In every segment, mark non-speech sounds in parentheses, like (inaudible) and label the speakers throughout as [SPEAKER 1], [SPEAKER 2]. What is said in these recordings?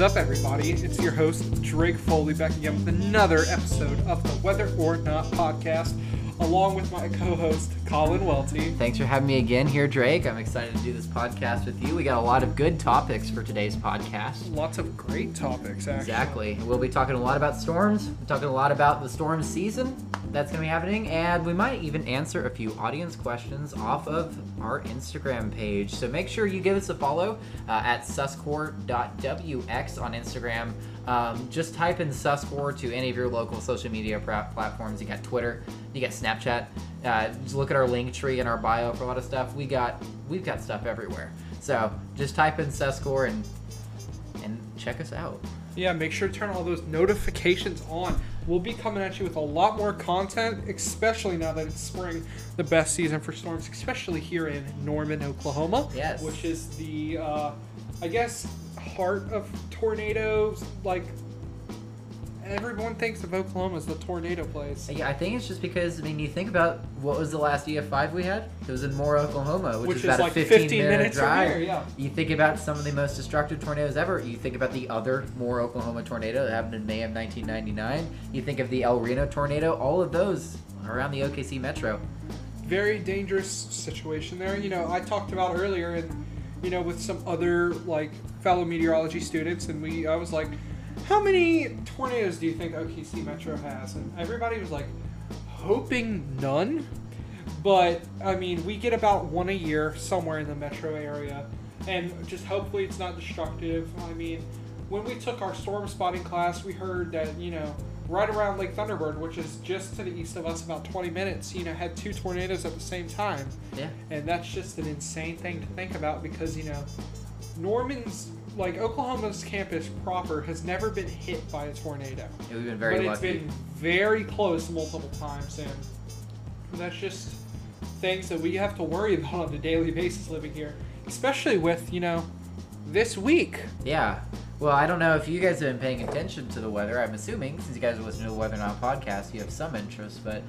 [SPEAKER 1] is up, everybody? It's your host, Drake Foley, back again with another episode of the Whether or Not podcast, along with my co host, Colin Welty.
[SPEAKER 2] Thanks for having me again here, Drake. I'm excited to do this podcast with you. We got a lot of good topics for today's podcast.
[SPEAKER 1] Lots of great topics, actually.
[SPEAKER 2] Exactly. We'll be talking a lot about storms. We're talking a lot about the storm season that's to be happening, and we might even answer a few audience questions off of our Instagram page. So make sure you give us a follow uh, at suscore.wx on Instagram. Um, just type in Suscore to any of your local social media platforms. You got Twitter, you got Snapchat. Uh, just look at our link tree and our bio for a lot of stuff. We got we've got stuff everywhere. So just type in Suscore and and check us out.
[SPEAKER 1] Yeah, make sure to turn all those notifications on. We'll be coming at you with a lot more content, especially now that it's spring, the best season for storms, especially here in Norman, Oklahoma.
[SPEAKER 2] Yes.
[SPEAKER 1] Which is the, uh, I guess, heart of tornadoes. Like, everyone thinks of Oklahoma as the tornado place.
[SPEAKER 2] Yeah, I think it's just because I mean, you think about what was the last EF5 we had? It was in Moore, Oklahoma, which,
[SPEAKER 1] Which
[SPEAKER 2] is
[SPEAKER 1] is
[SPEAKER 2] about
[SPEAKER 1] like
[SPEAKER 2] a 15,
[SPEAKER 1] 15
[SPEAKER 2] minute
[SPEAKER 1] minutes
[SPEAKER 2] drive.
[SPEAKER 1] here, yeah.
[SPEAKER 2] You think about some of the most destructive tornadoes ever. You think about the other Moore, Oklahoma tornado that happened in May of 1999. You think of the El Reno tornado. All of those around the OKC metro.
[SPEAKER 1] very dangerous situation there. You know, I talked about earlier, and you know, with some other like fellow meteorology students, and we, I was like, "How many tornadoes do you think OKC Metro has?" And everybody was like, hoping none. But I mean, we get about one a year somewhere in the metro area, and just hopefully it's not destructive. I mean, when we took our storm spotting class, we heard that you know right around Lake Thunderbird, which is just to the east of us, about 20 minutes, you know, had two tornadoes at the same time,
[SPEAKER 2] Yeah.
[SPEAKER 1] and that's just an insane thing to think about because you know, Norman's like Oklahoma's campus proper has never been hit by a tornado
[SPEAKER 2] Yeah, We've been very
[SPEAKER 1] but
[SPEAKER 2] lucky.
[SPEAKER 1] it's been very close multiple times, and that's just things that we have to worry (laughs) about on a daily basis living here, especially with you know this week.
[SPEAKER 2] Yeah. Well, I don't know if you guys have been paying attention to the weather. I'm assuming, since you guys are listening to the Weather Now podcast, you have some interest. But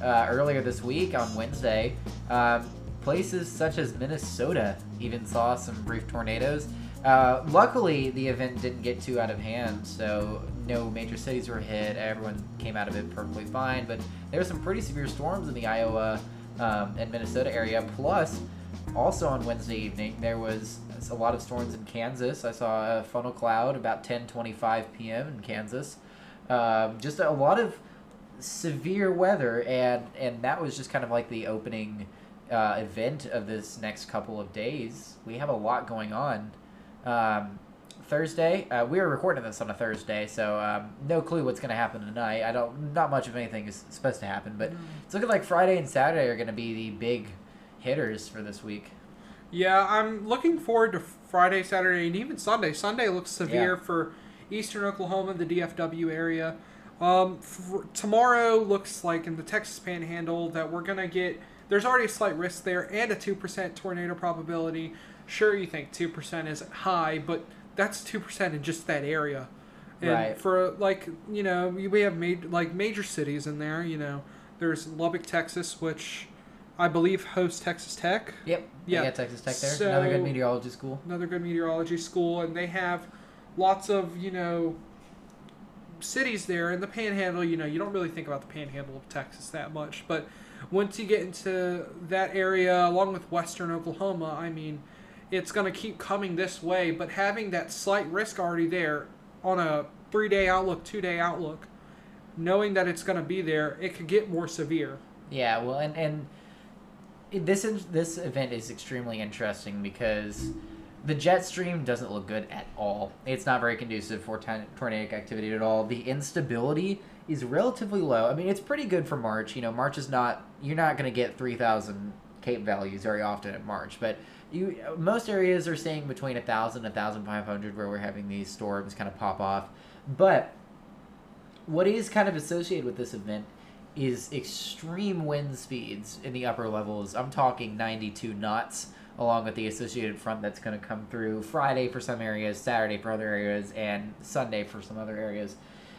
[SPEAKER 2] uh, earlier this week, on Wednesday, um, places such as Minnesota even saw some brief tornadoes. Uh, luckily, the event didn't get too out of hand, so no major cities were hit. Everyone came out of it perfectly fine. But there were some pretty severe storms in the Iowa um, and Minnesota area. Plus, also on Wednesday evening, there was a lot of storms in Kansas. I saw a funnel cloud about 10:25 p.m. in Kansas. Um, just a lot of severe weather, and and that was just kind of like the opening uh, event of this next couple of days. We have a lot going on. Um, Thursday, uh, we are recording this on a Thursday, so um, no clue what's going to happen tonight. I don't, not much of anything is supposed to happen, but it's looking like Friday and Saturday are going to be the big hitters for this week.
[SPEAKER 1] Yeah, I'm looking forward to Friday, Saturday, and even Sunday. Sunday looks severe
[SPEAKER 2] Yeah.
[SPEAKER 1] for eastern Oklahoma, the DFW area. Um, tomorrow looks like in the Texas Panhandle that we're gonna get. There's already a slight risk there and a two percent tornado probability. Sure, you think two percent isn't high, but that's two percent in just that area. And
[SPEAKER 2] Right.
[SPEAKER 1] for like you know we have made like major cities in there. You know, there's Lubbock, Texas, which I believe hosts Texas Tech
[SPEAKER 2] Yep.
[SPEAKER 1] Yeah.
[SPEAKER 2] Yeah. Texas Tech there. Another good meteorology school.
[SPEAKER 1] another good meteorology school, and they have lots of you know cities there in the Panhandle. You know, you don't really think about the Panhandle of Texas that much, but once you get into that area, along with Western Oklahoma, I mean, it's going to keep coming this way. But having that slight risk already there on a three-day outlook, two-day outlook, knowing that it's going to be there, it could get more severe.
[SPEAKER 2] Yeah. Well, and and this is, this event is extremely interesting because the jet stream doesn't look good at all. It's not very conducive for ton- tornadic activity at all. The instability is relatively low. I mean, it's pretty good for March. You know, March is not you're not going to get 3000 cape values very often at March, but you most areas are staying between 1000 and 1500 where we're having these storms kind of pop off. But what is kind of associated with this event is extreme wind speeds in the upper levels. I'm talking 92 knots, along with the associated front that's going to come through Friday for some areas, Saturday for other areas, and Sunday for some other areas.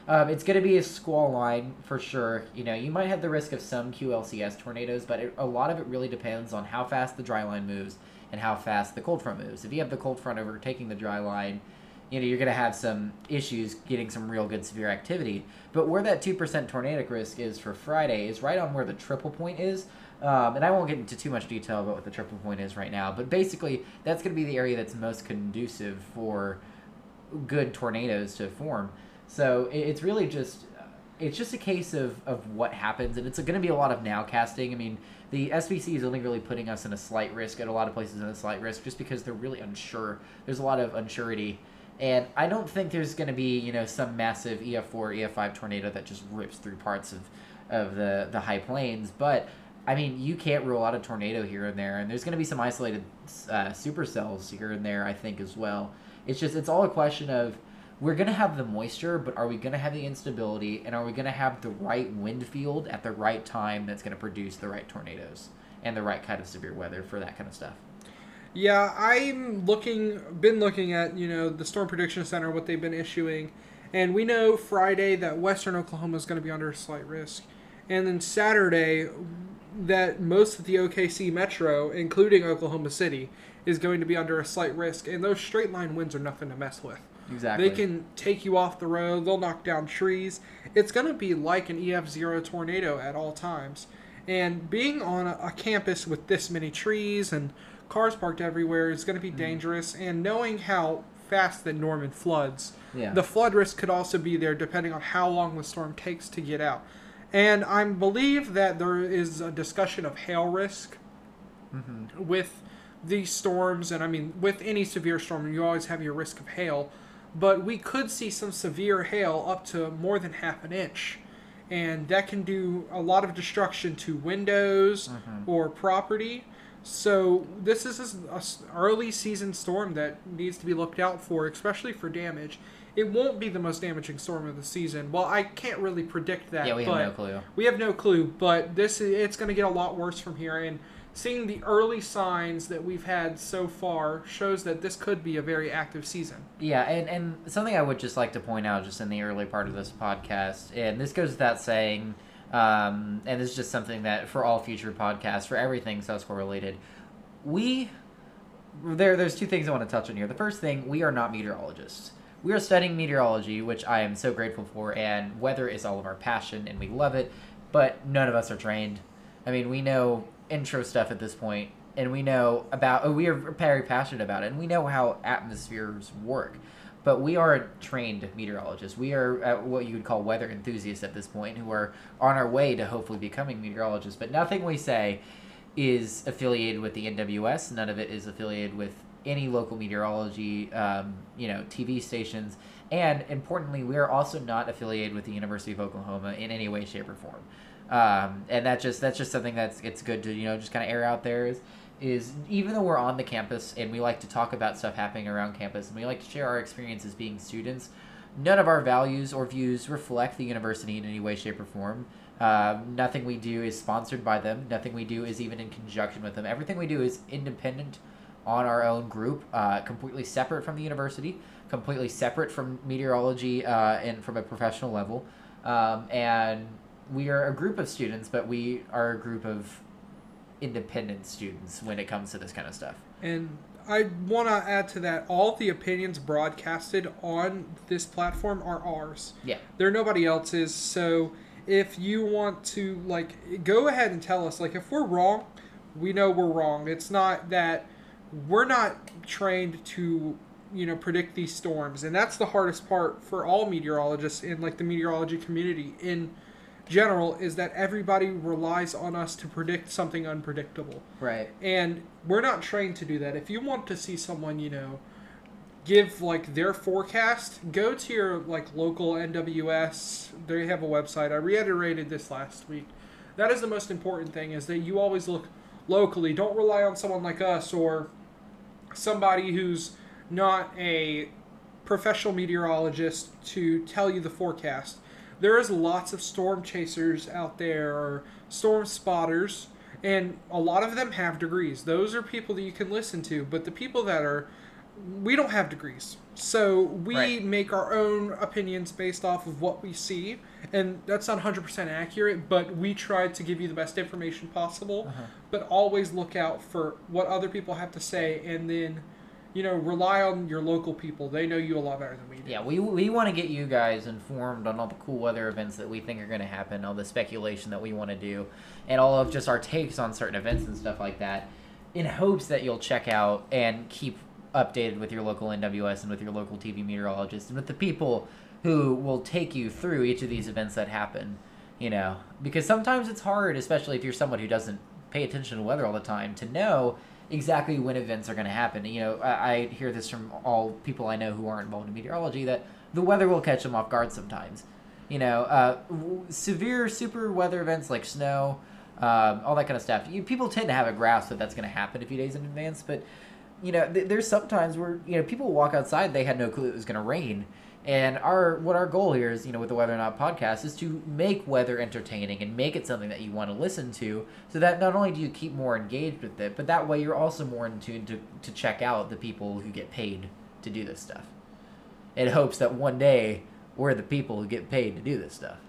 [SPEAKER 2] Um, it's going to be a squall line for sure. You know, you might have the risk of some QLCS tornadoes, but it, a lot of it really depends on how fast the dry line moves and how fast the cold front moves. If you have the cold front overtaking the dry line, you know you're going to have some issues getting some real good severe activity. But where that two percent tornadic risk is for Friday is right on where the triple point is. Um, and I won't get into too much detail about what the triple point is right now, but basically that's going to be the area that's most conducive for good tornadoes to form. So it's really just it's just a case of, of what happens, and it's going to be a lot of nowcasting. I mean, the SPC is only really putting us in a slight risk at a lot of places in a slight risk just because they're really unsure. There's a lot of unsurety. And I don't think there's going to be, you know, some massive E EF4, EF5 tornado that just rips through parts of, of the, the high plains. But, I mean, you can't rule out a tornado here and there. And there's going to be some isolated uh, supercells here and there, I think, as well. It's just, it's all a question of we're going to have the moisture, but are we going to have the instability? And are we going to have the right wind field at the right time that's going to produce the right tornadoes and the right kind of severe weather for that kind of stuff?
[SPEAKER 1] Yeah, I'm looking, been looking at you know the Storm Prediction Center, what they've been issuing, and we know Friday that Western Oklahoma is going to be under a slight risk, and then Saturday that most of the OKC metro, including Oklahoma City, is going to be under a slight risk, and those straight line winds are nothing to mess with.
[SPEAKER 2] Exactly.
[SPEAKER 1] They can take you off the road. They'll knock down trees. It's going to be like an EF0 tornado at all times. And being on a, a campus with this many trees and cars parked everywhere is going to be
[SPEAKER 2] Mm-hmm.
[SPEAKER 1] dangerous. And knowing how fast that Norman floods,
[SPEAKER 2] Yeah.
[SPEAKER 1] the flood risk could also be there depending on how long the storm takes to get out. And I believe that there is a discussion of hail risk
[SPEAKER 2] hmm
[SPEAKER 1] with these storms, and I mean, with any severe storm, you always have your risk of hail. But we could see some severe hail up to more than half an inch, and that can do a lot of destruction to windows
[SPEAKER 2] Mhm.
[SPEAKER 1] or property. So this is an early season storm that needs to be looked out for, especially for damage. It won't be the most damaging storm of the season. Well, I can't really predict that.
[SPEAKER 2] Yeah, we have
[SPEAKER 1] but
[SPEAKER 2] no clue.
[SPEAKER 1] we have no clue, but this is, it's going to get a lot worse from here. And seeing the early signs that we've had so far shows that this could be a very active season.
[SPEAKER 2] Yeah, and, and something I would just like to point out just in the early part of this podcast, and this goes without saying, um, and this is just something that for all future podcasts, for everything Susquehanna related, we there there's two things I want to touch on here. The first thing, we are not meteorologists. We are studying meteorology, which I am so grateful for, and weather is all of our passion and we love it, but none of us are trained. I mean, we know intro stuff at this point, and we know about oh, we are very passionate about it, and we know how atmospheres work. But we are trained meteorologists. We are uh, what you would call weather enthusiasts at this point, who are on our way to hopefully becoming meteorologists. But nothing we say is affiliated with the NWS. None of it is affiliated with any local meteorology, um, you know, TV stations. And importantly, we are also not affiliated with the University of Oklahoma in any way, shape, or form. Um, and that just that's just something that's it's good to you know just kind of air out there is is even though we're on the campus and we like to talk about stuff happening around campus and we like to share our experiences being students, none of our values or views reflect the university in any way, shape, or form. Uh, nothing we do is sponsored by them. Nothing we do is even in conjunction with them. Everything we do is independent on our own group, uh, completely separate from the university, completely separate from meteorology uh, and from a professional level. Um, and we are a group of students, but we are a group of independent students when it comes to this kind of stuff.
[SPEAKER 1] And I want to add to that all the opinions broadcasted on this platform are ours.
[SPEAKER 2] Yeah.
[SPEAKER 1] They're nobody else's. So if you want to like go ahead and tell us like if we're wrong, we know we're wrong. It's not that we're not trained to you know predict these storms and that's the hardest part for all meteorologists in like the meteorology community in general is that everybody relies on us to predict something unpredictable
[SPEAKER 2] Right.
[SPEAKER 1] and we're not trained to do that. If you want to see someone, you know, give like their forecast, go to your like local NWS. They have a website. I reiterated this last week. That is the most important thing is that you always look locally. Don't rely on someone like us or somebody who's not a professional meteorologist to tell you the forecast. There is lots of storm chasers out there or storm spotters and a lot of them have degrees. Those are people that you can listen to, but the people that are we don't have degrees. So we
[SPEAKER 2] Right.
[SPEAKER 1] make our own opinions based off of what we see, and that's not 100% accurate, but we try to give you the best information possible,
[SPEAKER 2] Uh-huh.
[SPEAKER 1] but always look out for what other people have to say and then you know, rely on your local people. They know you a lot better than we do.
[SPEAKER 2] Yeah, we, we want to get you guys informed on all the cool weather events that we think are going to happen, all the speculation that we want to do, and all of just our takes on certain events and stuff like that, in hopes that you'll check out and keep updated with your local NWS and with your local TV meteorologist and with the people who will take you through each of these events that happen. You know, because sometimes it's hard, especially if you're someone who doesn't pay attention to weather all the time, to know exactly when events are going to happen. You know, I, I hear this from all people I know who aren't involved in meteorology that the weather will catch them off guard sometimes. You know, uh, w- severe super weather events like snow, um, all that kind of stuff. You, people tend to have a grasp that that's going to happen a few days in advance, but you know, th- there's sometimes where you know people walk outside they had no clue it was going to rain. And our what our goal here is, you know, with the Weather or Not podcast is to make weather entertaining and make it something that you want to listen to, so that not only do you keep more engaged with it, but that way you're also more in tune to, to check out the people who get paid to do this stuff. In hopes that one day we're the people who get paid to do this stuff.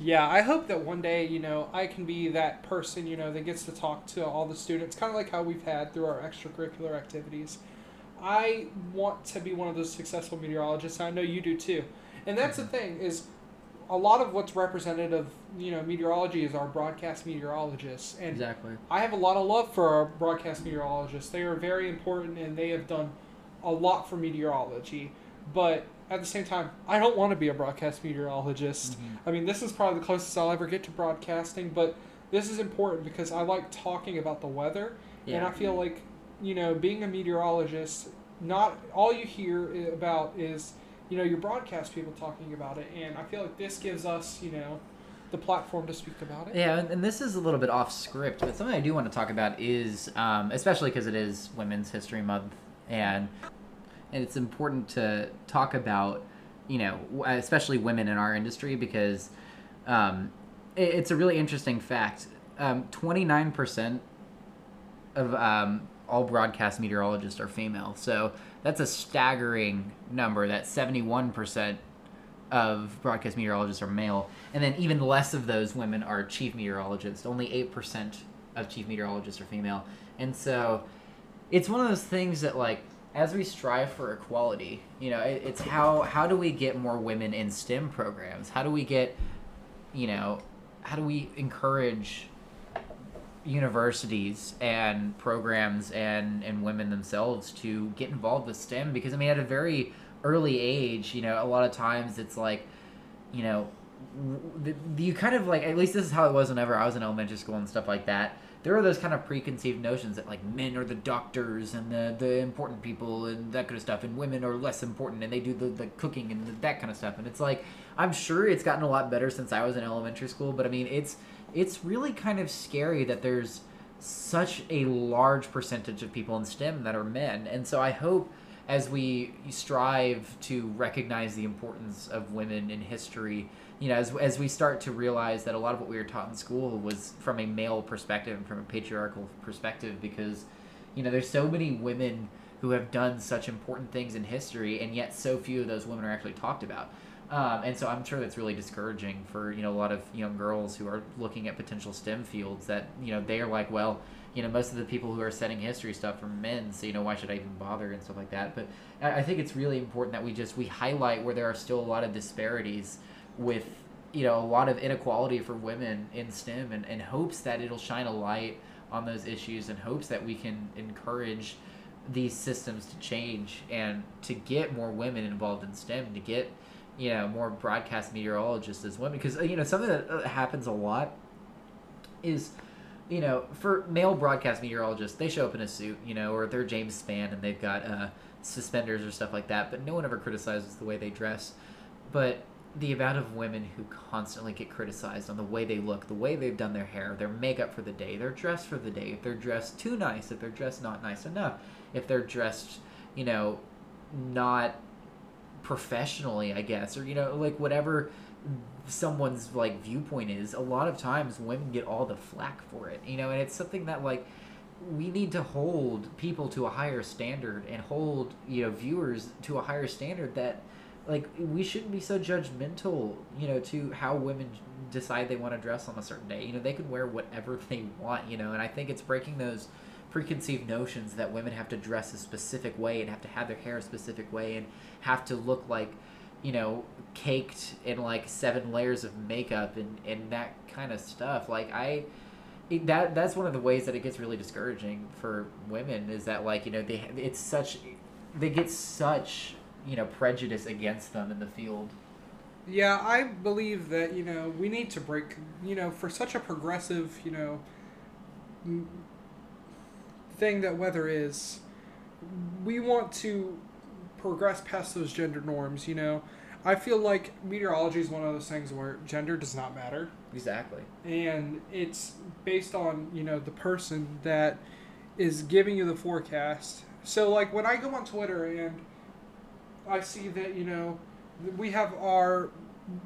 [SPEAKER 1] Yeah, I hope that one day, you know, I can be that person, you know, that gets to talk to all the students, kind of like how we've had through our extracurricular activities. I want to be one of those successful meteorologists. and I know you do too. And that's the thing is a lot of what's representative of, you know, meteorology is our broadcast meteorologists. And
[SPEAKER 2] Exactly.
[SPEAKER 1] I have a lot of love for our broadcast meteorologists. They are very important and they have done a lot for meteorology. But at the same time, I don't want to be a broadcast meteorologist. Mm-hmm. I mean, this is probably the closest I'll ever get to broadcasting, but this is important because I like talking about the weather. And I
[SPEAKER 2] Yeah.
[SPEAKER 1] feel like, you know, being a meteorologist, not all you hear about is, you know, your broadcast people talking about it. And I feel like this gives us, you know, the platform to speak about it.
[SPEAKER 2] Yeah, and- this is a little bit off script, but something I do want to talk about is, um, especially because it is Women's History Month, and and it's important to talk about, you know, especially women in our industry because um, it, it's a really interesting fact. Twenty nine percent of um, all broadcast meteorologists are female, so that's a staggering number. That seventy one percent of broadcast meteorologists are male, and then even less of those women are chief meteorologists. Only eight percent of chief meteorologists are female, and so it's one of those things that like as we strive for equality, you know, it, it's how how do we get more women in STEM programs? How do we get, you know, how do we encourage universities and programs and and women themselves to get involved with STEM because I mean at a very early age, you know, a lot of times it's like, you know, you kind of like at least this is how it was whenever I was in elementary school and stuff like that. There are those kind of preconceived notions that like men are the doctors and the the important people and that kind of stuff, and women are less important and they do the, the cooking and the, that kind of stuff. And it's like I'm sure it's gotten a lot better since I was in elementary school, but I mean it's it's really kind of scary that there's such a large percentage of people in STEM that are men. And so I hope as we strive to recognize the importance of women in history, you know, as, as we start to realize that a lot of what we were taught in school was from a male perspective and from a patriarchal perspective because, you know, there's so many women who have done such important things in history and yet so few of those women are actually talked about. Um, and so I'm sure that's really discouraging for you know a lot of young girls who are looking at potential STEM fields that you know they are like, well, you know, most of the people who are studying history stuff are men, so you know why should I even bother and stuff like that. But I, I think it's really important that we just we highlight where there are still a lot of disparities with you know a lot of inequality for women in STEM, and, and hopes that it'll shine a light on those issues, and hopes that we can encourage these systems to change and to get more women involved in STEM, to get you know more broadcast meteorologists as women because you know something that uh, happens a lot is you know for male broadcast meteorologists they show up in a suit you know or they're james spann and they've got uh, suspenders or stuff like that but no one ever criticizes the way they dress. But the amount of women who constantly get criticized on the way they look the way they've done their hair their makeup for the day their dress for the day if they're dressed too nice if they're dressed not nice enough if they're dressed you know not professionally i guess or you know like whatever someone's like viewpoint is a lot of times women get all the flack for it you know and it's something that like we need to hold people to a higher standard and hold you know viewers to a higher standard that like we shouldn't be so judgmental you know to how women decide they want to dress on a certain day. You know they can wear whatever they want you know and i think it's breaking those preconceived notions that women have to dress a specific way and have to have their hair a specific way and have to look like you know caked in like seven layers of makeup and and that kind of stuff like i it, that that's one of the ways that it gets really discouraging for women is that like you know they it's such they get such you know prejudice against them in the field
[SPEAKER 1] Yeah, I believe that you know we need to break. You know, for such a progressive, you know, thing that weather is, we want to progress past those gender norms. You know, I feel like meteorology is one of those things where gender does not matter,
[SPEAKER 2] exactly
[SPEAKER 1] and it's based on you know the person that is giving you the forecast. So like when I go on Twitter and I see that you know we have our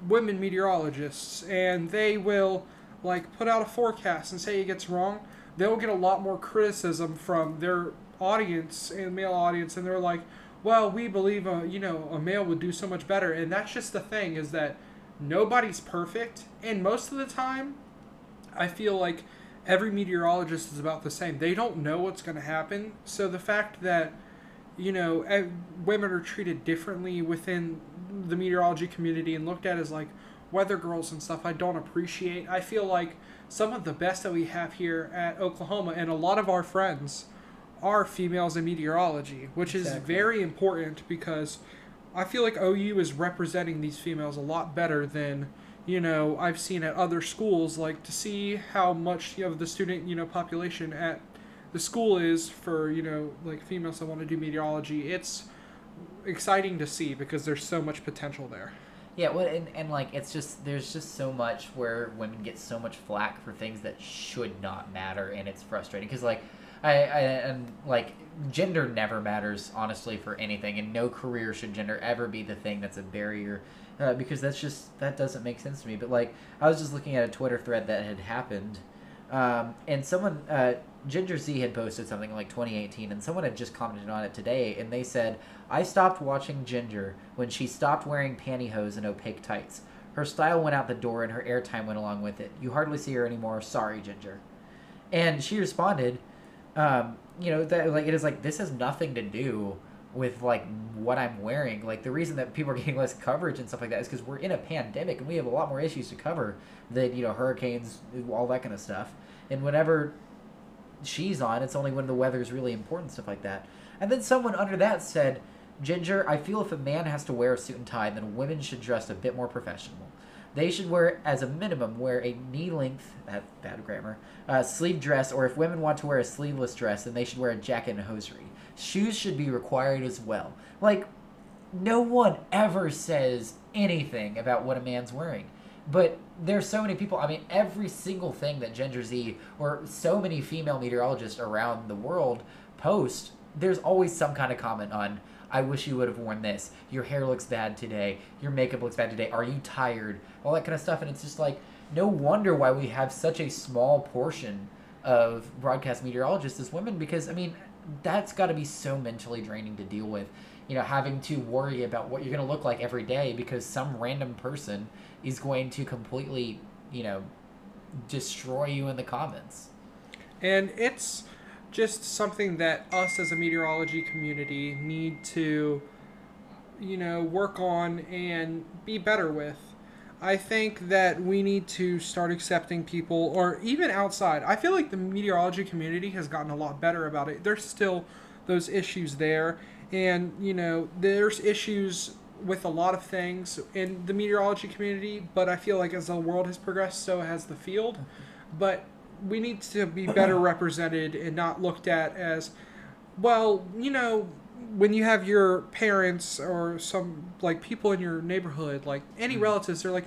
[SPEAKER 1] women meteorologists and they will like put out a forecast and say it gets wrong they'll get a lot more criticism from their audience and male audience and they're like well we believe a you know a male would do so much better and that's just the thing is that nobody's perfect and most of the time i feel like every meteorologist is about the same they don't know what's going to happen so the fact that you know, eh, women are treated differently within the meteorology community and looked at as like weather girls and stuff. I don't appreciate. I feel like some of the best that we have here at Oklahoma and a lot of our friends are females in meteorology, which is very important because I feel like OU is representing these females a lot better than you know I've seen at other schools. Like to see how much of the student you know population at the school is for you know like females that want to do meteorology. It's exciting to see because there's so much potential there.
[SPEAKER 2] Yeah, well, and, and like it's just there's just so much where women get so much flack for things that should not matter, and it's frustrating because like I, I and like gender never matters honestly for anything, and no career should gender ever be the thing that's a barrier. Uh, because that's just that doesn't make sense to me. But like I was just looking at a Twitter thread that had happened, um, and someone uh, Ginger Zee had posted something in, like 2018, and someone had just commented on it today, and they said, "I stopped watching Ginger when she stopped wearing pantyhose and opaque tights. Her style went out the door, and her airtime went along with it. You hardly see her anymore. Sorry, Ginger." And she responded, um, "You know that like it is like this has nothing to do." With like what I'm wearing. Like the reason that people are (laughs) getting less coverage and stuff like that is because we're in a pandemic and we have a lot more issues to cover than you know hurricanes, all that kind of stuff. And whenever she's on, it's only when the weather is really important, stuff like that. And then someone under that said, "Ginger, I feel if a man has to wear a suit and tie, then women should dress a bit more professional." They should wear, as a minimum, wear a knee-length, that bad grammar, uh, sleeve dress, or if women want to wear a sleeveless dress, then they should wear a jacket and hosiery. Shoes should be required as well. Like, no one ever says anything about what a man's wearing. But there's so many people. I mean, every single thing that Ginger Zee or so many female meteorologists around the world post, there's always some kind of comment on. I wish you would have worn this. Your hair looks bad today. Your makeup looks bad today. Are you tired? All that kind of stuff. And it's just like, no wonder why we have such a small portion of broadcast meteorologists as women because, I mean, that's got to be so mentally draining to deal with. You know, having to worry about what you're going to look like every day because some random person is going to completely, you know, destroy you in the comments.
[SPEAKER 1] And it's just something that us as a meteorology community need to, you know, work on and be better with. I think that we need to start accepting people, or even outside. I feel like the meteorology community has gotten a lot better about it. There's still those issues there, and, you know, there's issues with a lot of things in the meteorology community, but I feel like as the world has progressed, so has the field. But we need to be better (coughs) represented and not looked at as, well, you know, when you have your parents or some like people in your neighborhood, like any relatives, they're like,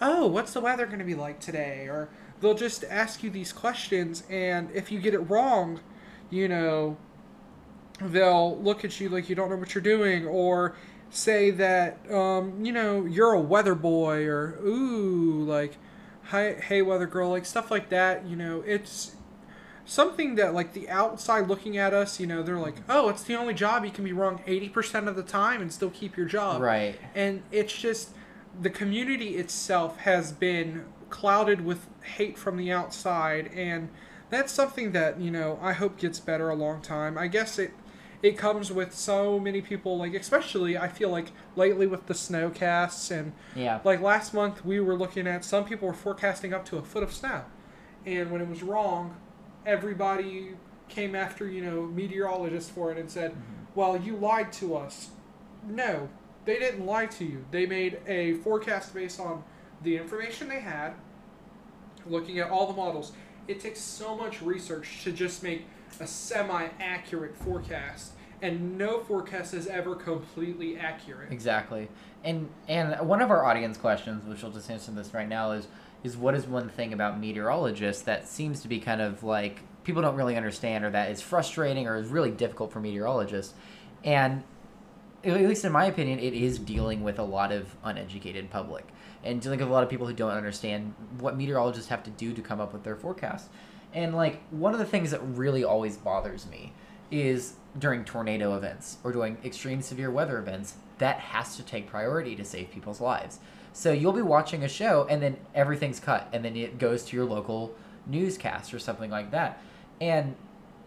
[SPEAKER 1] oh, what's the weather going to be like today? Or they'll just ask you these questions, and if you get it wrong, you know, they'll look at you like you don't know what you're doing, or say that, um, you know, you're a weather boy, or ooh, like, hi, hey, weather girl, like stuff like that. You know, it's something that like the outside looking at us, you know, they're like, oh, it's the only job you can be wrong eighty percent of the time and still keep your job,
[SPEAKER 2] Right.
[SPEAKER 1] and it's just the community itself has been clouded with hate from the outside and that's something that you know I hope gets better a long time. I guess it it comes with so many people like especially I feel like lately with the snowcasts and
[SPEAKER 2] Yeah.
[SPEAKER 1] like last month we were looking at some people were forecasting up to a foot of snow, and when it was wrong, everybody came after you know meteorologists for it and said, mm-hmm. "Well, you lied to us." No, they didn't lie to you. They made a forecast based on the information they had, looking at all the models. It takes so much research to just make a semi-accurate forecast, and no forecast is ever completely accurate.
[SPEAKER 2] Exactly. And and one of our audience questions, which we'll just answer this right now, is is what is one thing about meteorologists that seems to be kind of like people don't really understand or that is frustrating or is really difficult for meteorologists. And at least in my opinion, it is dealing with a lot of uneducated public and dealing with a lot of people who don't understand what meteorologists have to do to come up with their forecasts. And like one of the things that really always bothers me is during tornado events or during extreme severe weather events, that has to take priority to save people's lives. So you'll be watching a show and then everything's cut and then it goes to your local newscast or something like that. And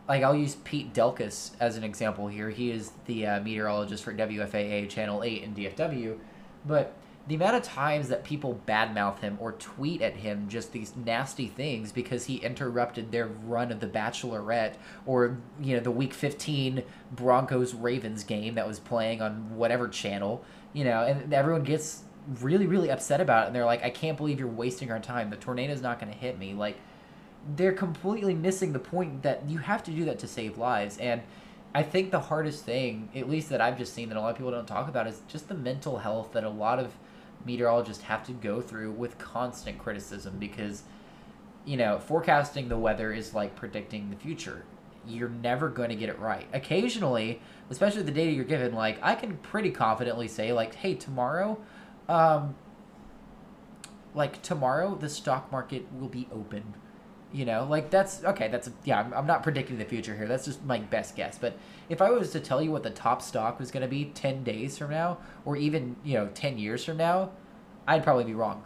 [SPEAKER 2] like I'll use Pete Delkus as an example here. He is the uh, meteorologist for WFAA Channel 8 in DFW, but the amount of times that people badmouth him or tweet at him just these nasty things because he interrupted their run of the Bachelorette or you know the Week 15 Broncos Ravens game that was playing on whatever channel, you know, and everyone gets really really upset about it and they're like I can't believe you're wasting our time. The tornado's not going to hit me. Like they're completely missing the point that you have to do that to save lives and I think the hardest thing, at least that I've just seen that a lot of people don't talk about, is just the mental health that a lot of meteorologists have to go through with constant criticism because, you know, forecasting the weather is like predicting the future. You're never going to get it right. Occasionally, especially the data you're given, like I can pretty confidently say, like, hey, tomorrow, um, like tomorrow the stock market will be open. You know like that's okay that's yeah I'm, I'm not predicting the future here. That's just my best guess. But if i was to tell you what the top stock was going to be 10 days from now or even you know 10 years from now i'd probably be wrong.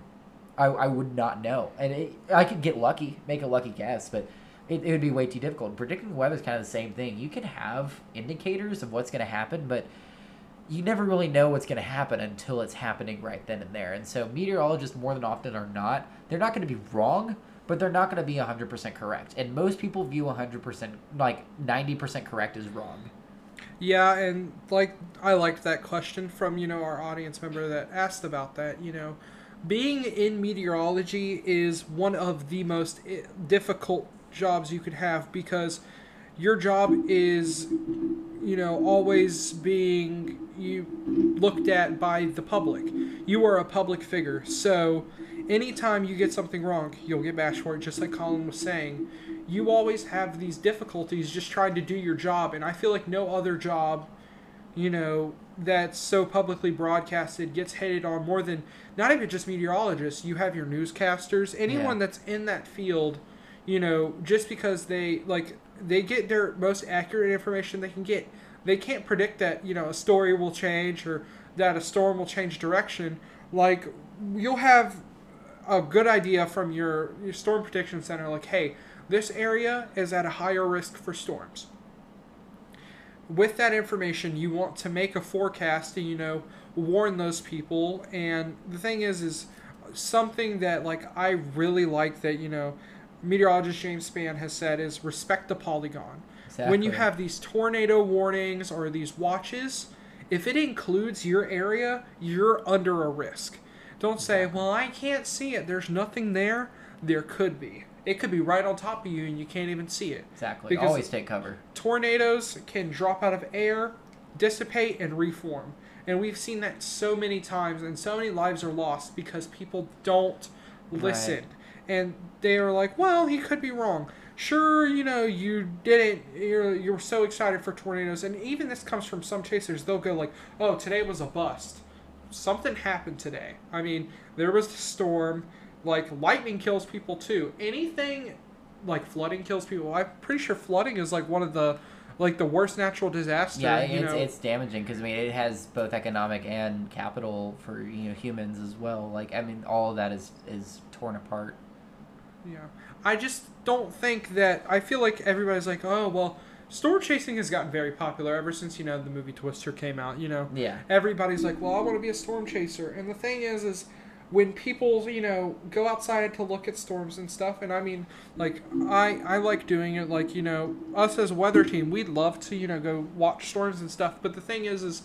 [SPEAKER 2] I, I would not know. And it, i could get lucky make a lucky guess but it, it would be way too difficult. Predicting the weather is kind of the same thing. You can have indicators of what's going to happen but you never really know what's going to happen until it's happening right then and there and so meteorologists more than often are not they're not going to be wrong but they're not going to be 100% correct. And most people view 100%, like 90% correct as wrong.
[SPEAKER 1] Yeah, and like I liked that question from, you know, our audience member that asked about that, you know, being in meteorology is one of the most eh, difficult jobs you could have because your job is you know always being you looked at by the public. You are a public figure. So anytime you get something wrong, you'll get bashed for it just like Colin was saying. You always have these difficulties just trying to do your job and I feel like no other job you know, that's so publicly broadcasted gets hated on more than not even just meteorologists. You have your newscasters, anyone
[SPEAKER 2] Yeah.
[SPEAKER 1] that's in that field, you know, just because they like they get their most accurate information they can get. They can't predict that, you know, a story will change or that a storm will change direction. Like you'll have a good idea from your, your storm prediction center like, hey, this area is at a higher risk for storms. With that information you want to make a forecast and you know warn those people. And the thing is is something that like i really like that you know meteorologist james spann has said is respect the polygon when you have these tornado warnings or these watches if it includes your area you're under a risk don't say well i can't see it there's nothing there there could be it could be right on top of you and you can't even see it
[SPEAKER 2] Exactly.
[SPEAKER 1] because-
[SPEAKER 2] Always take cover.
[SPEAKER 1] tornadoes can drop out of air, dissipate, and reform. And we've seen that so many times, and so many lives are lost because people don't listen. And they are like, well, he could be wrong. Sure, you know, you didn't, you're, you're so excited for tornadoes. And even this comes from some chasers. They'll go like, oh, today was a bust. Something happened today. I mean, there was a storm. Like, lightning kills people too. Anything like flooding kills people. I'm pretty sure flooding is like one of the like the worst natural disaster.
[SPEAKER 2] Yeah,
[SPEAKER 1] you
[SPEAKER 2] it's,
[SPEAKER 1] know.
[SPEAKER 2] it's damaging because I mean it has both economic and capital for you know humans as well. Like I mean all of that is is torn apart.
[SPEAKER 1] yeah. I just don't think that. I feel like everybody's like, oh well, storm chasing has gotten very popular ever since you know the movie Twister came out. You know,
[SPEAKER 2] Yeah.
[SPEAKER 1] everybody's like, well, I want to be a storm chaser. And the thing is, is when people, you know, go outside to look at storms and stuff, and I mean, like, I, I like doing it, like, you know, us as a weather team, we'd love to, you know, go watch storms and stuff. But the thing is, is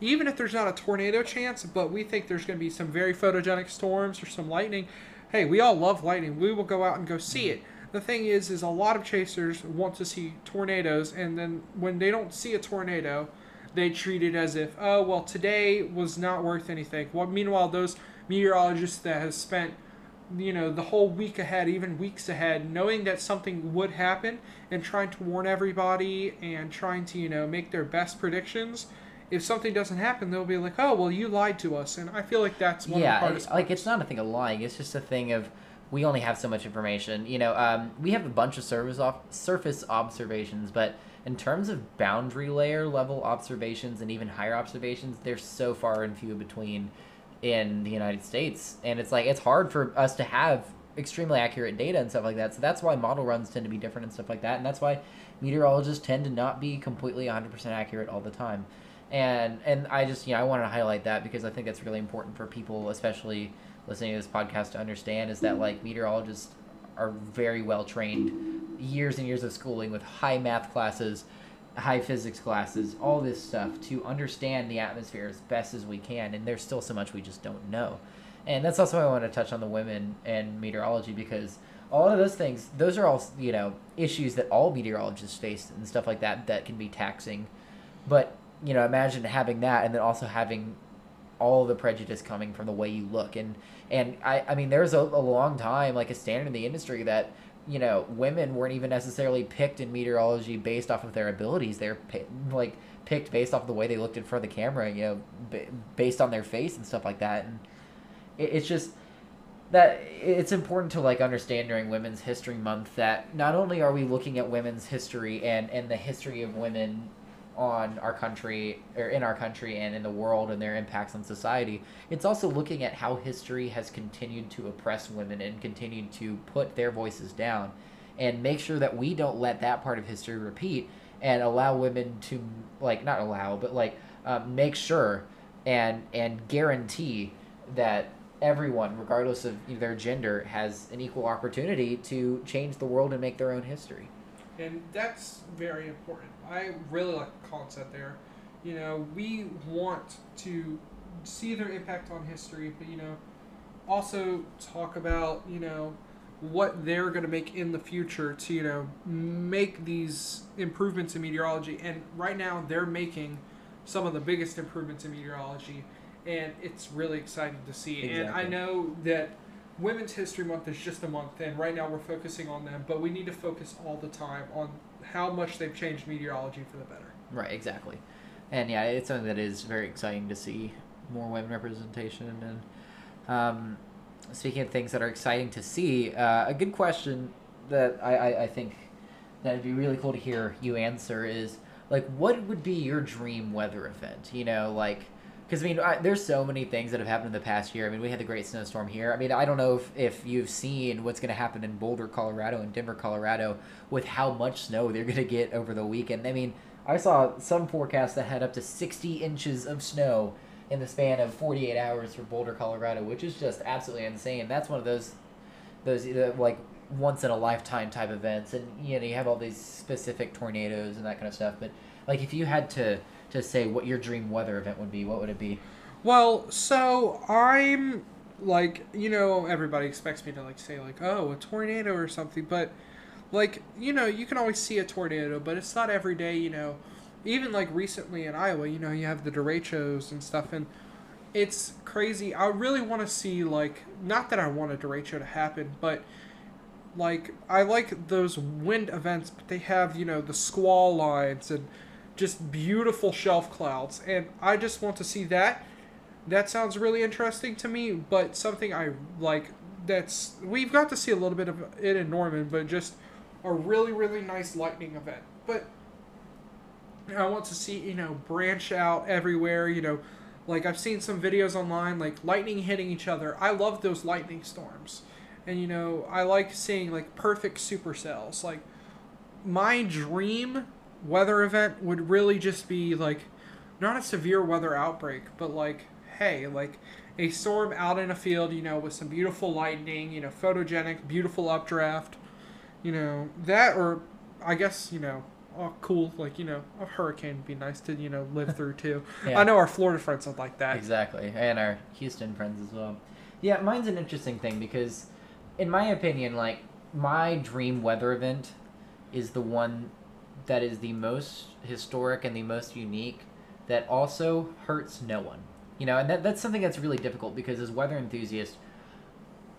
[SPEAKER 1] even if there's not a tornado chance, but we think there's going to be some very photogenic storms or some lightning, hey, we all love lightning. We will go out and go see it. The thing is, is a lot of chasers want to see tornadoes, and then when they don't see a tornado, they treat it as if, oh well, today was not worth anything. Well, meanwhile, those meteorologists that have spent, you know, the whole week ahead, even weeks ahead, knowing that something would happen and trying to warn everybody and trying to, you know, make their best predictions. If something doesn't happen, they'll be like, "Oh, well, you lied to us," and I feel like that's one
[SPEAKER 2] yeah,
[SPEAKER 1] of the hardest.
[SPEAKER 2] like it's not a thing of lying. It's just a thing of we only have so much information. You know, um, we have a bunch of surface off surface observations, but in terms of boundary layer level observations and even higher observations, they're so far and few between in the United States, and it's like it's hard for us to have extremely accurate data and stuff like that. So that's why model runs tend to be different and stuff like that, and that's why meteorologists tend to not be completely 100% accurate all the time. And and I just you know I wanted to highlight that because I think that's really important for people, especially listening to this podcast, to understand is that like meteorologists are very well trained, years and years of schooling with high math classes, high physics classes, all this stuff to understand the atmosphere as best as we can. And there's still so much we just don't know. And that's also why I want to touch on the women and meteorology because a lot of those things, those are all you know issues that all meteorologists face and stuff like that that can be taxing. But you know, imagine having that and then also having all the prejudice coming from the way you look. And and I, I mean there's a, a long time like a standard in the industry that you know women weren't even necessarily picked in meteorology based off of their abilities. They're like picked based off of the way they looked in front of the camera you know b- based on their face and stuff like that. And it, it's just that it's important to like understand during women's history month that not only are we looking at women's history and and the history of women on our country or in our country and in the world and their impacts on society it's also looking at how history has continued to oppress women and continued to put their voices down and make sure that we don't let that part of history repeat and allow women to like not allow but like um, make sure and and guarantee that everyone regardless of their gender has an equal opportunity to change the world and make their own history
[SPEAKER 1] And that's very important. I really like the concept there. You know, we want to see their impact on history, but you know, also talk about, you know, what they're going to make in the future to, you know, make these improvements in meteorology. And right now, they're making some of the biggest improvements in meteorology, and it's really exciting to see. And I know that Women's History Month is just a month, and right now we're focusing on them, but we need to focus all the time on how much they've changed meteorology for the better.
[SPEAKER 2] Right, exactly. And yeah, it's something that is very exciting to see more women representation. And um, speaking of things that are exciting to see, uh, a good question that I, I, I think that would be really cool to hear you answer is like, what would be your dream weather event? You know, like, because I mean, I, there's so many things that have happened in the past year. I mean, we had the great snowstorm here. I mean, I don't know if, if you've seen what's going to happen in Boulder, Colorado, and Denver, Colorado, with how much snow they're going to get over the weekend. I mean, I saw some forecasts that had up to 60 inches of snow in the span of 48 hours for Boulder, Colorado, which is just absolutely insane. That's one of those, those uh, like once in a lifetime type events, and you know you have all these specific tornadoes and that kind of stuff. But like, if you had to to say what your dream weather event would be, what would it be?
[SPEAKER 1] Well, so I'm like, you know, everybody expects me to like say like, oh, a tornado or something, but like, you know, you can always see a tornado, but it's not every day, you know. Even like recently in Iowa, you know, you have the derechos and stuff, and it's crazy. I really want to see like, not that I want a derecho to happen, but like I like those wind events, but they have you know the squall lines and just beautiful shelf clouds, and I just want to see that. That sounds really interesting to me, but something I like that's we've got to see a little bit of it in Norman, but just a really really nice lightning event. But I want to see you know branch out everywhere. You know, like I've seen some videos online like lightning hitting each other. I love those lightning storms, and you know I like seeing like perfect supercells. Like my dream weather event would really just be like not a severe weather outbreak, but like hey, like a storm out in a field, you know, with some beautiful lightning, you know, photogenic, beautiful updraft, you know, that or I guess, you know, oh cool, like, you know, a hurricane would be nice to, you know, live (laughs) through too.
[SPEAKER 2] Yeah.
[SPEAKER 1] I know our Florida friends would like that.
[SPEAKER 2] Exactly, and our Houston friends as well. Yeah, mine's an interesting thing because, in my opinion, like my dream weather event is the one that is the most historic and the most unique that also hurts no one. You know, and that, that's something that's really difficult because as weather enthusiasts,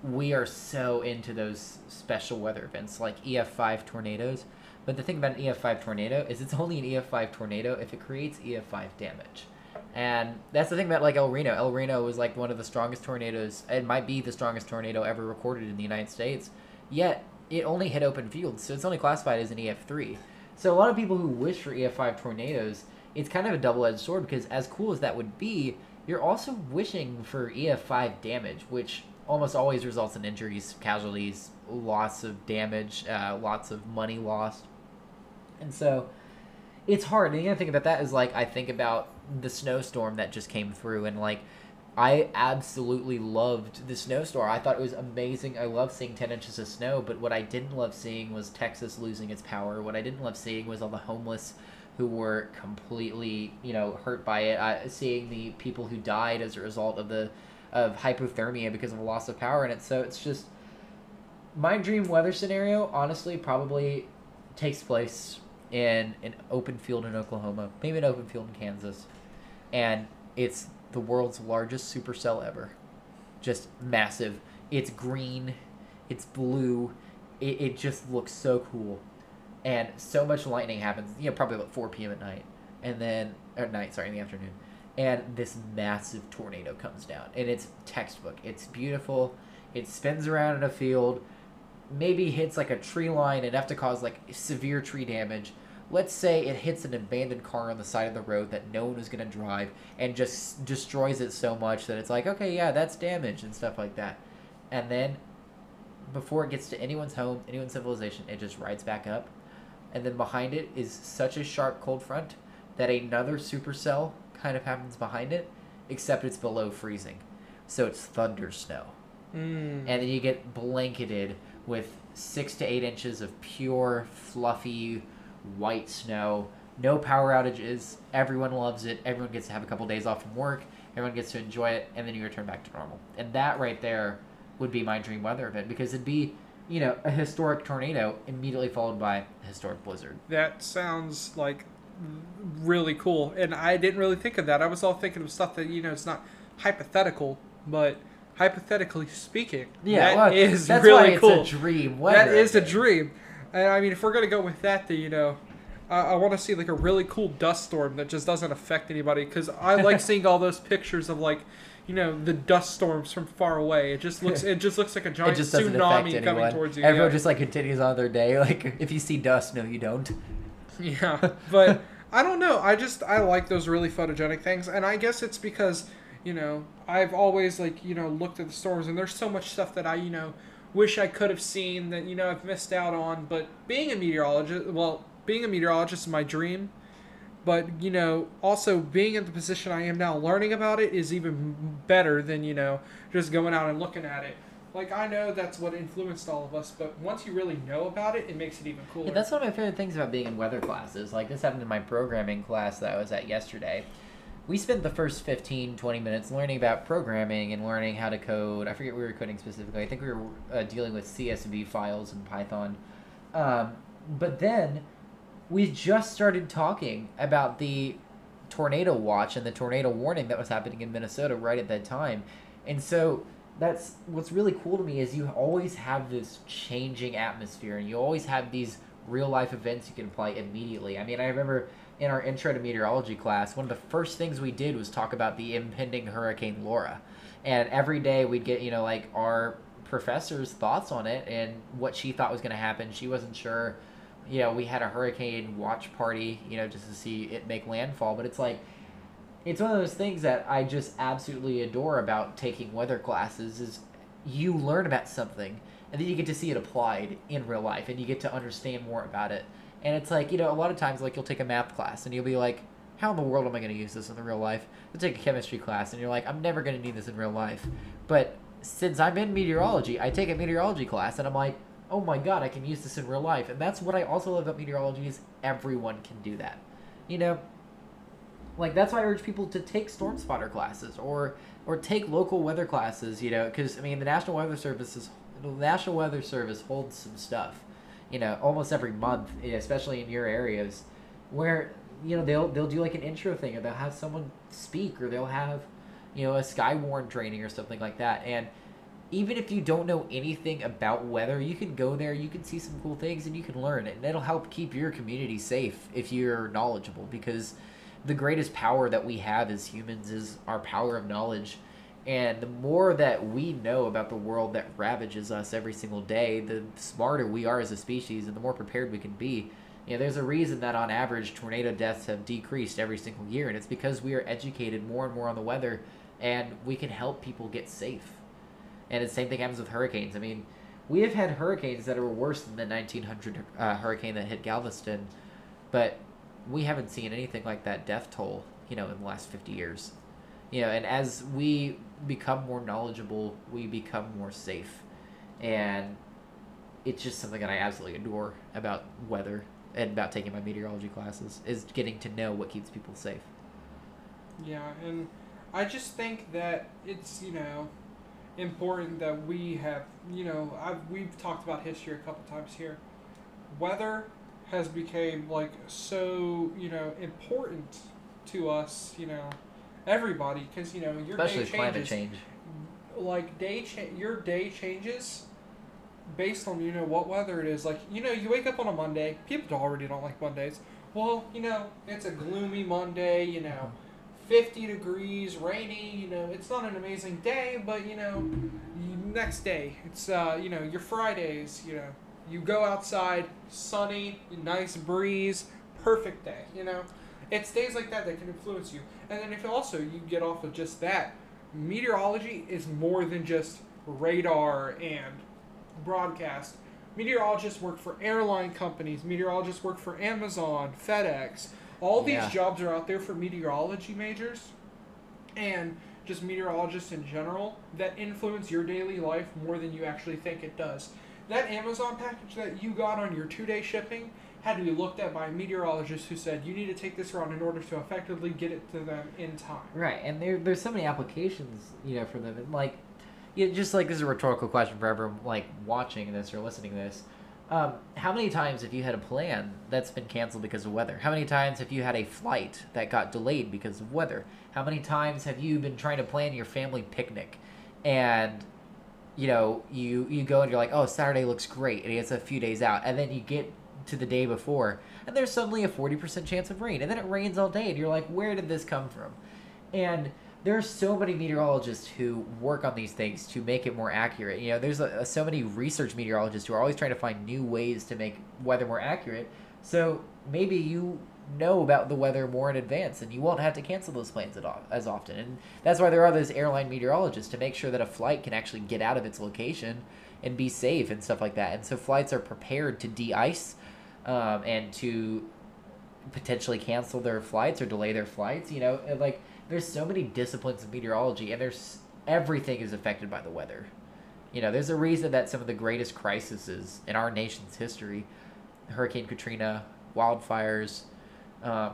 [SPEAKER 2] we are so into those special weather events like EF5 tornadoes. But the thing about an EF5 tornado is it's only an EF5 tornado if it creates EF5 damage. And that's the thing about like El Reno. El Reno was like one of the strongest tornadoes. It might be the strongest tornado ever recorded in the United States. Yet it only hit open fields, so it's only classified as an EF3. So a lot of people who wish for EF5 tornadoes, it's kind of a double-edged sword because as cool as that would be, you're also wishing for EF5 damage, which almost always results in injuries, casualties, lots of damage, uh, lots of money lost. And so it's hard. And the other thing about that is like I think about the snowstorm that just came through and like I absolutely loved the snowstorm. I thought it was amazing. I loved seeing 10 inches of snow, but what I didn't love seeing was Texas losing its power. What I didn't love seeing was all the homeless who were completely, you know, hurt by it. I, seeing the people who died as a result of the of hypothermia because of a loss of power in it. So it's just my dream weather scenario. Honestly, probably takes place in an open field in Oklahoma, maybe an open field in Kansas, and it's the world's largest supercell ever. Just massive. It's green, it's blue, it, it just looks so cool. And so much lightning happens, you know, probably about 4 p.m. at night. And then, at night, sorry, in the afternoon. And this massive tornado comes down. And it's textbook. It's beautiful. It spins around in a field, maybe hits like a tree line enough to cause like severe tree damage let's say it hits an abandoned car on the side of the road that no one is going to drive and just destroys it so much that it's like okay yeah that's damage and stuff like that. And then before it gets to anyone's home anyone's civilization it just rides back up. And then behind it is such a sharp cold front that another supercell kind of happens behind it except it's below freezing. So it's thunder snow.
[SPEAKER 1] Mm.
[SPEAKER 2] and then you get blanketed with six to eight inches of pure fluffy white snow no power outages everyone loves it everyone gets to have a couple days off from work everyone gets to enjoy it and then you return back to normal and that right there would be my dream weather event because it'd be you know a historic tornado immediately followed by a historic blizzard
[SPEAKER 1] That sounds like really cool, and I didn't really think of that. I was all thinking of stuff that you know it's not hypothetical, but hypothetically speaking, that
[SPEAKER 2] well,
[SPEAKER 1] is
[SPEAKER 2] that's
[SPEAKER 1] really
[SPEAKER 2] why
[SPEAKER 1] cool.
[SPEAKER 2] it's a dream weather
[SPEAKER 1] that is a dream, and I mean, if we're gonna go with that, then you know, I I want to see like a really cool dust storm that just doesn't affect anybody because I like (laughs) seeing all those pictures of like. You know the dust storms from far away. It just looks. (laughs) It just looks like a giant
[SPEAKER 2] just doesn't affect
[SPEAKER 1] tsunami coming
[SPEAKER 2] anyone.
[SPEAKER 1] towards you.
[SPEAKER 2] Everyone
[SPEAKER 1] yeah.
[SPEAKER 2] just like continues on their day. (laughs) Like if you see dust, no, you don't.
[SPEAKER 1] Yeah, but I don't know. I just I like those really photogenic things, and I guess it's because you know I've always like you know looked at the storms, and there's so much stuff that I you know wish I could have seen that you know I've missed out on. But being a meteorologist, well, being a meteorologist is my dream. But you know, also being in the position I am now, learning about it is even better than you know just going out and looking at it. Like I know that's what influenced all of us, but once you really know about it, it makes it even cooler.
[SPEAKER 2] Yeah, that's one of my favorite things about being in weather classes. Like this happened in my programming class that I was at yesterday. We spent the first 15, 20 minutes learning about programming and learning how to code. I forget we were coding specifically. I think we were uh, dealing with CSV files and Python. Um, but then we just started talking about the tornado watch and the tornado warning that was happening in Minnesota right at that time. And so that's what's really cool to me is you always have this changing atmosphere and you always have these real life events you can apply immediately. I mean, I remember in our intro to meteorology class, one of the first things we did was talk about the impending hurricane Laura. And every day we'd get, you know, like our professor's thoughts on it and what she thought was going to happen. She wasn't sure. You know, we had a hurricane watch party, you know, just to see it make landfall, but it's like it's one of those things that I just absolutely adore about taking weather classes is you learn about something and then you get to see it applied in real life, and you get to understand more about it. And it's like you know, a lot of times like you'll take a math class, and you'll be like, how in the world am I going to use this in the real life? You'll take a chemistry class, and you're like, I'm never going to need this in real life. But since I'm in meteorology, I take a meteorology class, and I'm like, oh my god, I can use this in real life. And that's what I also love about meteorology is everyone can do that. You know, like that's why I urge people to take storm spotter classes or or take local weather classes. You know, because I mean the National Weather Service is the National Weather Service holds some stuff. You know, almost every month, eh, especially in your areas, where you know they'll they'll do like an intro thing or they'll have someone speak or they'll have you know a skywarn training or something like that and even if you don't know anything about weather, you can go there, you can see some cool things, and you can learn. And it'll help keep your community safe if you're knowledgeable because the greatest power that we have as humans is our power of knowledge. And the more that we know about the world that ravages us every single day, the smarter we are as a species and the more prepared we can be. You know, there's a reason that on average tornado deaths have decreased every single year, and it's because we are educated more and more on the weather and we can help people get safe. And the same thing happens with hurricanes. I mean, we have had hurricanes that are worse than the 1900 uh, hurricane that hit Galveston, but we haven't seen anything like that death toll, you know, in the last 50 years. You know, and as we become more knowledgeable, we become more safe. And it's just something that I absolutely adore about weather and about taking my meteorology classes is getting to know what keeps people safe.
[SPEAKER 1] Yeah, and I just think that it's, you know, important that we have, you know, I've, we've talked about history a couple times here. Weather has become like so, you know, important to us, you know, everybody, because you know your
[SPEAKER 2] Especially
[SPEAKER 1] day
[SPEAKER 2] climate
[SPEAKER 1] changes.
[SPEAKER 2] change.
[SPEAKER 1] Like day cha- your day changes based on you know what weather it is. Like you know, you wake up on a Monday. People already don't like Mondays. Well, you know, it's a gloomy Monday. You know, 50 degrees, rainy, you know, it's not an amazing day, but you know, next day, it's uh, you know, your Fridays, you know, you go outside, sunny, nice breeze, perfect day, you know. It's days like that that can influence you. And then if also you get off of just that, meteorology is more than just radar and broadcast. Meteorologists work for airline companies, meteorologists work for Amazon, FedEx, all these
[SPEAKER 2] Yeah.
[SPEAKER 1] jobs are out there for meteorology majors and just meteorologists in general that influence your daily life more than you actually think it does. That Amazon package that you got on your two day shipping had to be looked at by a meteorologist who said you need to take this route in order to effectively get it to them in time.
[SPEAKER 2] Right, and there there's so many applications, you know, for them. And like, yeah, just like this is a rhetorical question for everyone like watching this or listening to this. Um, how many times have you had a plan that's been canceled because of weather? How many times have you had a flight that got delayed because of weather? How many times have you been trying to plan your family picnic, and you know you you go and you're like, oh, Saturday looks great, and it's a few days out, and then you get to the day before, and there's suddenly a forty percent chance of rain, and then it rains all day, and you're like, where did this come from? And there are so many meteorologists who work on these things to make it more accurate. You know, there's a, so many research meteorologists who are always trying to find new ways to make weather more accurate. So maybe you know about the weather more in advance and you won't have to cancel those plans as often. And that's why there are those airline meteorologists to make sure that a flight can actually get out of its location and be safe and stuff like that. And so flights are prepared to de-ice um, and to potentially cancel their flights or delay their flights. You know, and, like there's so many disciplines of meteorology, and there's everything is affected by the weather. You know, there's a reason that some of the greatest crises in our nation's history, Hurricane Katrina, wildfires, um,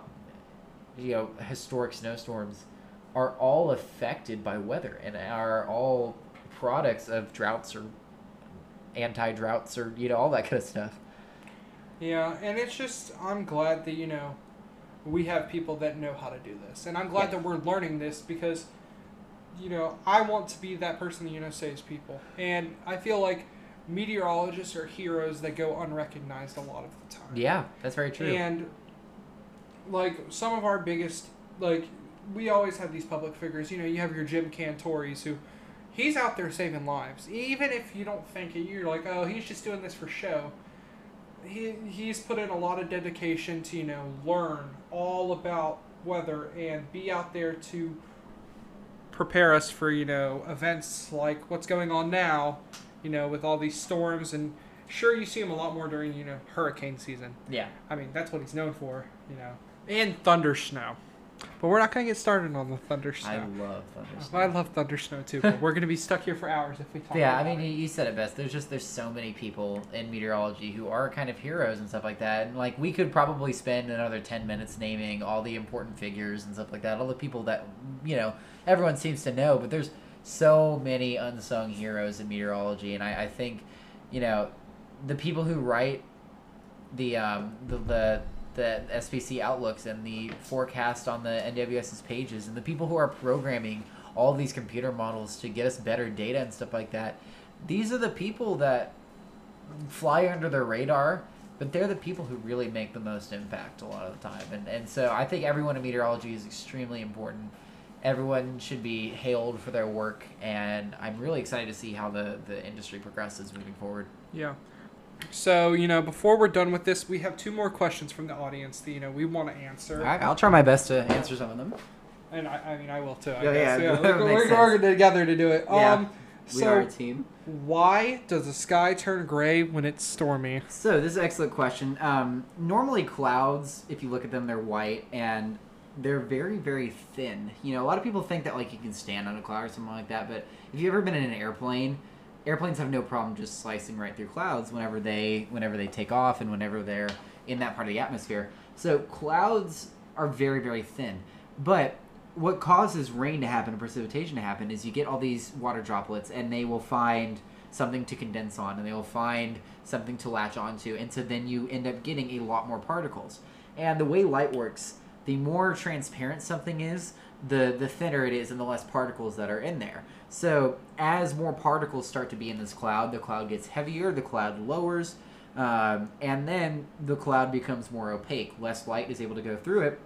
[SPEAKER 2] you know, historic snowstorms, are all affected by weather and are all products of droughts or anti-droughts or you know all that kind of stuff.
[SPEAKER 1] Yeah, and it's just I'm glad that you know we have people that know how to do this, and I'm glad that we're learning this because you know I want to be that person that you know saves people, and I feel like meteorologists are heroes that go unrecognized a lot of the time.
[SPEAKER 2] Yeah, that's very true.
[SPEAKER 1] And like some of our biggest like we always have these public figures. You know, you have your Jim Cantores who he's out there saving lives. Even if you don't think it, you're like, oh, he's just doing this for show. He he's put in a lot of dedication to you know learn all about weather and be out there to prepare us for you know events like what's going on now You know, with all these storms and sure you see him a lot more during you know hurricane season.
[SPEAKER 2] Yeah.
[SPEAKER 1] I mean that's what he's known for. You know, and thunder snow. But we're not gonna get started on the thunder
[SPEAKER 2] I
[SPEAKER 1] snow.
[SPEAKER 2] love
[SPEAKER 1] I love thunder snow too. But we're gonna be stuck here for hours if we talk.
[SPEAKER 2] Yeah, I mean,
[SPEAKER 1] it.
[SPEAKER 2] you you said it best. There's just there's so many people in meteorology who are kind of heroes and stuff like that. And like we could probably spend another ten minutes naming all the important figures and stuff like that. All the people that you know everyone seems to know, but there's so many unsung heroes in meteorology, and I, I think you know the people who write the um the the the SPC outlooks and the forecast on the NWS's pages and the people who are programming all these computer models to get us better data and stuff like that. These are the people that fly under the radar, but they're the people who really make the most impact a lot of the time. And and so I think everyone in meteorology is extremely important. Everyone should be hailed for their work, and I'm really excited to see how the, the industry progresses moving forward.
[SPEAKER 1] Yeah. So you know, before we're done with this, we have two more questions from the audience that you know we want to answer.
[SPEAKER 2] I, I'll try my best to answer some of them.
[SPEAKER 1] And I, I mean, I will too. I
[SPEAKER 2] Yeah,
[SPEAKER 1] guess.
[SPEAKER 2] yeah,
[SPEAKER 1] Yeah, (laughs) we're, we're working
[SPEAKER 2] sense.
[SPEAKER 1] together to do it.
[SPEAKER 2] Yeah.
[SPEAKER 1] Um,
[SPEAKER 3] We are a team.
[SPEAKER 1] why does the sky turn gray when it's stormy?
[SPEAKER 2] So this is an excellent question. Um, normally clouds, if you look at them, they're white and they're very very thin. You know, a lot of people think that like you can stand on a cloud or something like that, but if you've ever been in an airplane, airplanes have no problem just slicing right through clouds whenever they whenever they take off and whenever they're in that part of the atmosphere. So clouds are very very thin, but what causes rain to happen precipitation to happen is you get all these water droplets and they will find something to condense on and they will find something to latch onto. And so then you end up getting a lot more particles. And the way light works the more transparent something is the the thinner it is and the less particles that are in there so as more particles start to be in this cloud the cloud gets heavier the cloud lowers um, and then the cloud becomes more opaque less light is able to go through it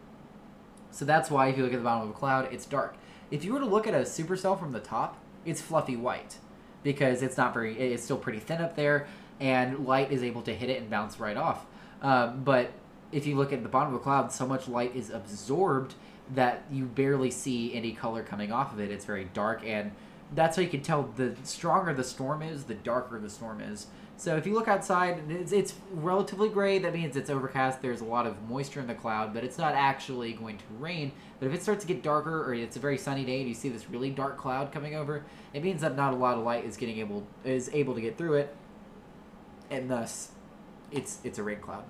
[SPEAKER 2] so that's why if you look at the bottom of a cloud, it's dark. If you were to look at a supercell from the top, it's fluffy white because it's not very. It's still pretty thin up there, and light is able to hit it and bounce right off. Um, but if you look at the bottom of a cloud, so much light is absorbed that you barely see any color coming off of it. It's very dark, and that's how you can tell the stronger the storm is, the darker the storm is. So if you look outside, it's, it's relatively gray. That means it's overcast. There's a lot of moisture in the cloud, but it's not actually going to rain. But if it starts to get darker, or it's a very sunny day, and you see this really dark cloud coming over, it means that not a lot of light is getting able is able to get through it, and thus, it's it's a rain cloud.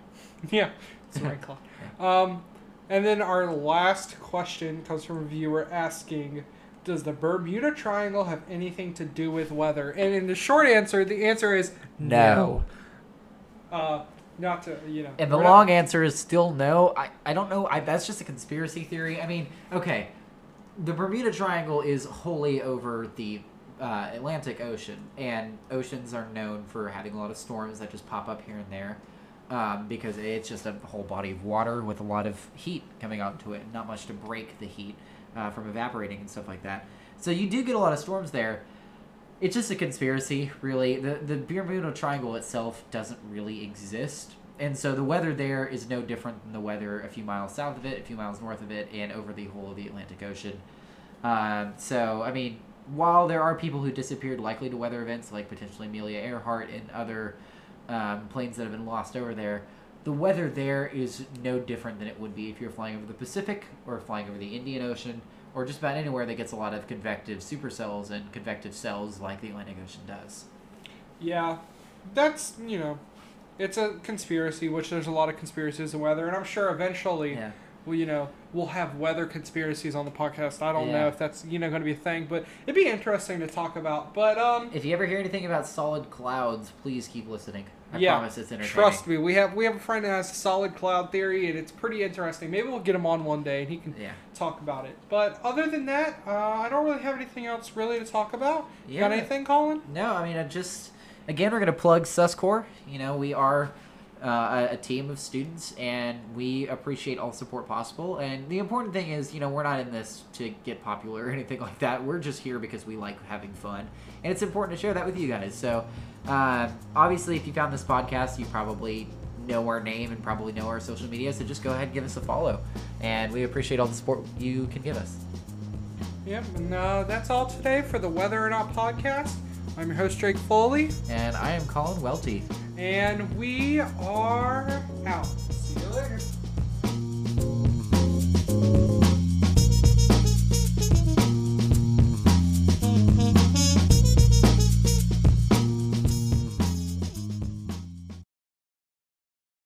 [SPEAKER 2] (laughs)
[SPEAKER 1] yeah, it's a rain cloud. (laughs) Um, and then our last question comes from a viewer asking, "Does the Bermuda Triangle have anything to do with weather?" And in the short answer, the answer is
[SPEAKER 2] No.
[SPEAKER 1] Uh, not to you know.
[SPEAKER 2] And the
[SPEAKER 1] we're not-
[SPEAKER 2] long answer is still no. I, I don't know. I, that's just a conspiracy theory. I mean, okay, the Bermuda Triangle is wholly over the uh, Atlantic Ocean, and oceans are known for having a lot of storms that just pop up here and there. Um, because it's just a whole body of water with a lot of heat coming out into it, not much to break the heat uh, from evaporating and stuff like that. So you do get a lot of storms there. It's just a conspiracy, really. The the Bermuda Triangle itself doesn't really exist. And so the weather there is no different than the weather a few miles south of it, a few miles north of it, and over the whole of the Atlantic Ocean. Um, so, I mean, while there are people who disappeared likely to weather events like potentially Amelia Earhart and other um, planes that have been lost over there, the weather there is no different than it would be if you're flying over the Pacific or flying over the Indian Ocean or just about anywhere that gets a lot of convective supercells and convective cells like the Atlantic Ocean does.
[SPEAKER 1] Yeah, that's you know, it's a conspiracy. Which there's a lot of conspiracies in weather, and I'm sure eventually,
[SPEAKER 2] Yeah.
[SPEAKER 1] Well, you know, we'll have weather conspiracies on the podcast. I don't
[SPEAKER 2] Yeah.
[SPEAKER 1] know if that's you know going to be a thing, but it'd be interesting to talk about. But um,
[SPEAKER 2] If you ever hear anything about solid clouds, please keep listening. I
[SPEAKER 1] Yeah,
[SPEAKER 2] promise it's entertaining.
[SPEAKER 1] trust me, we have we have a friend that has a solid cloud theory, and it's pretty interesting. Maybe we'll get him on one day, and he can
[SPEAKER 2] Yeah.
[SPEAKER 1] talk about it. But other than that, uh, I don't really have anything else really to talk about. You Got anything, Colin?
[SPEAKER 2] No, I mean, I just again, we're gonna plug Suscore. You know, we are uh, a, a team of students, and we appreciate all support possible. And the important thing is, you know, we're not in this to get popular (laughs) or anything like that. We're just here because we like having fun, and it's important to share that with you guys. So, uh, obviously, if you found this podcast, you probably know our name and probably know our social media. So just go ahead and give us a follow, and we appreciate all the support you can give us.
[SPEAKER 1] Yep, and uh, that's all today for the Weather or Not podcast. I'm your host, Drake Foley,
[SPEAKER 2] And I am Colin Welty.
[SPEAKER 1] And we are out. See you later.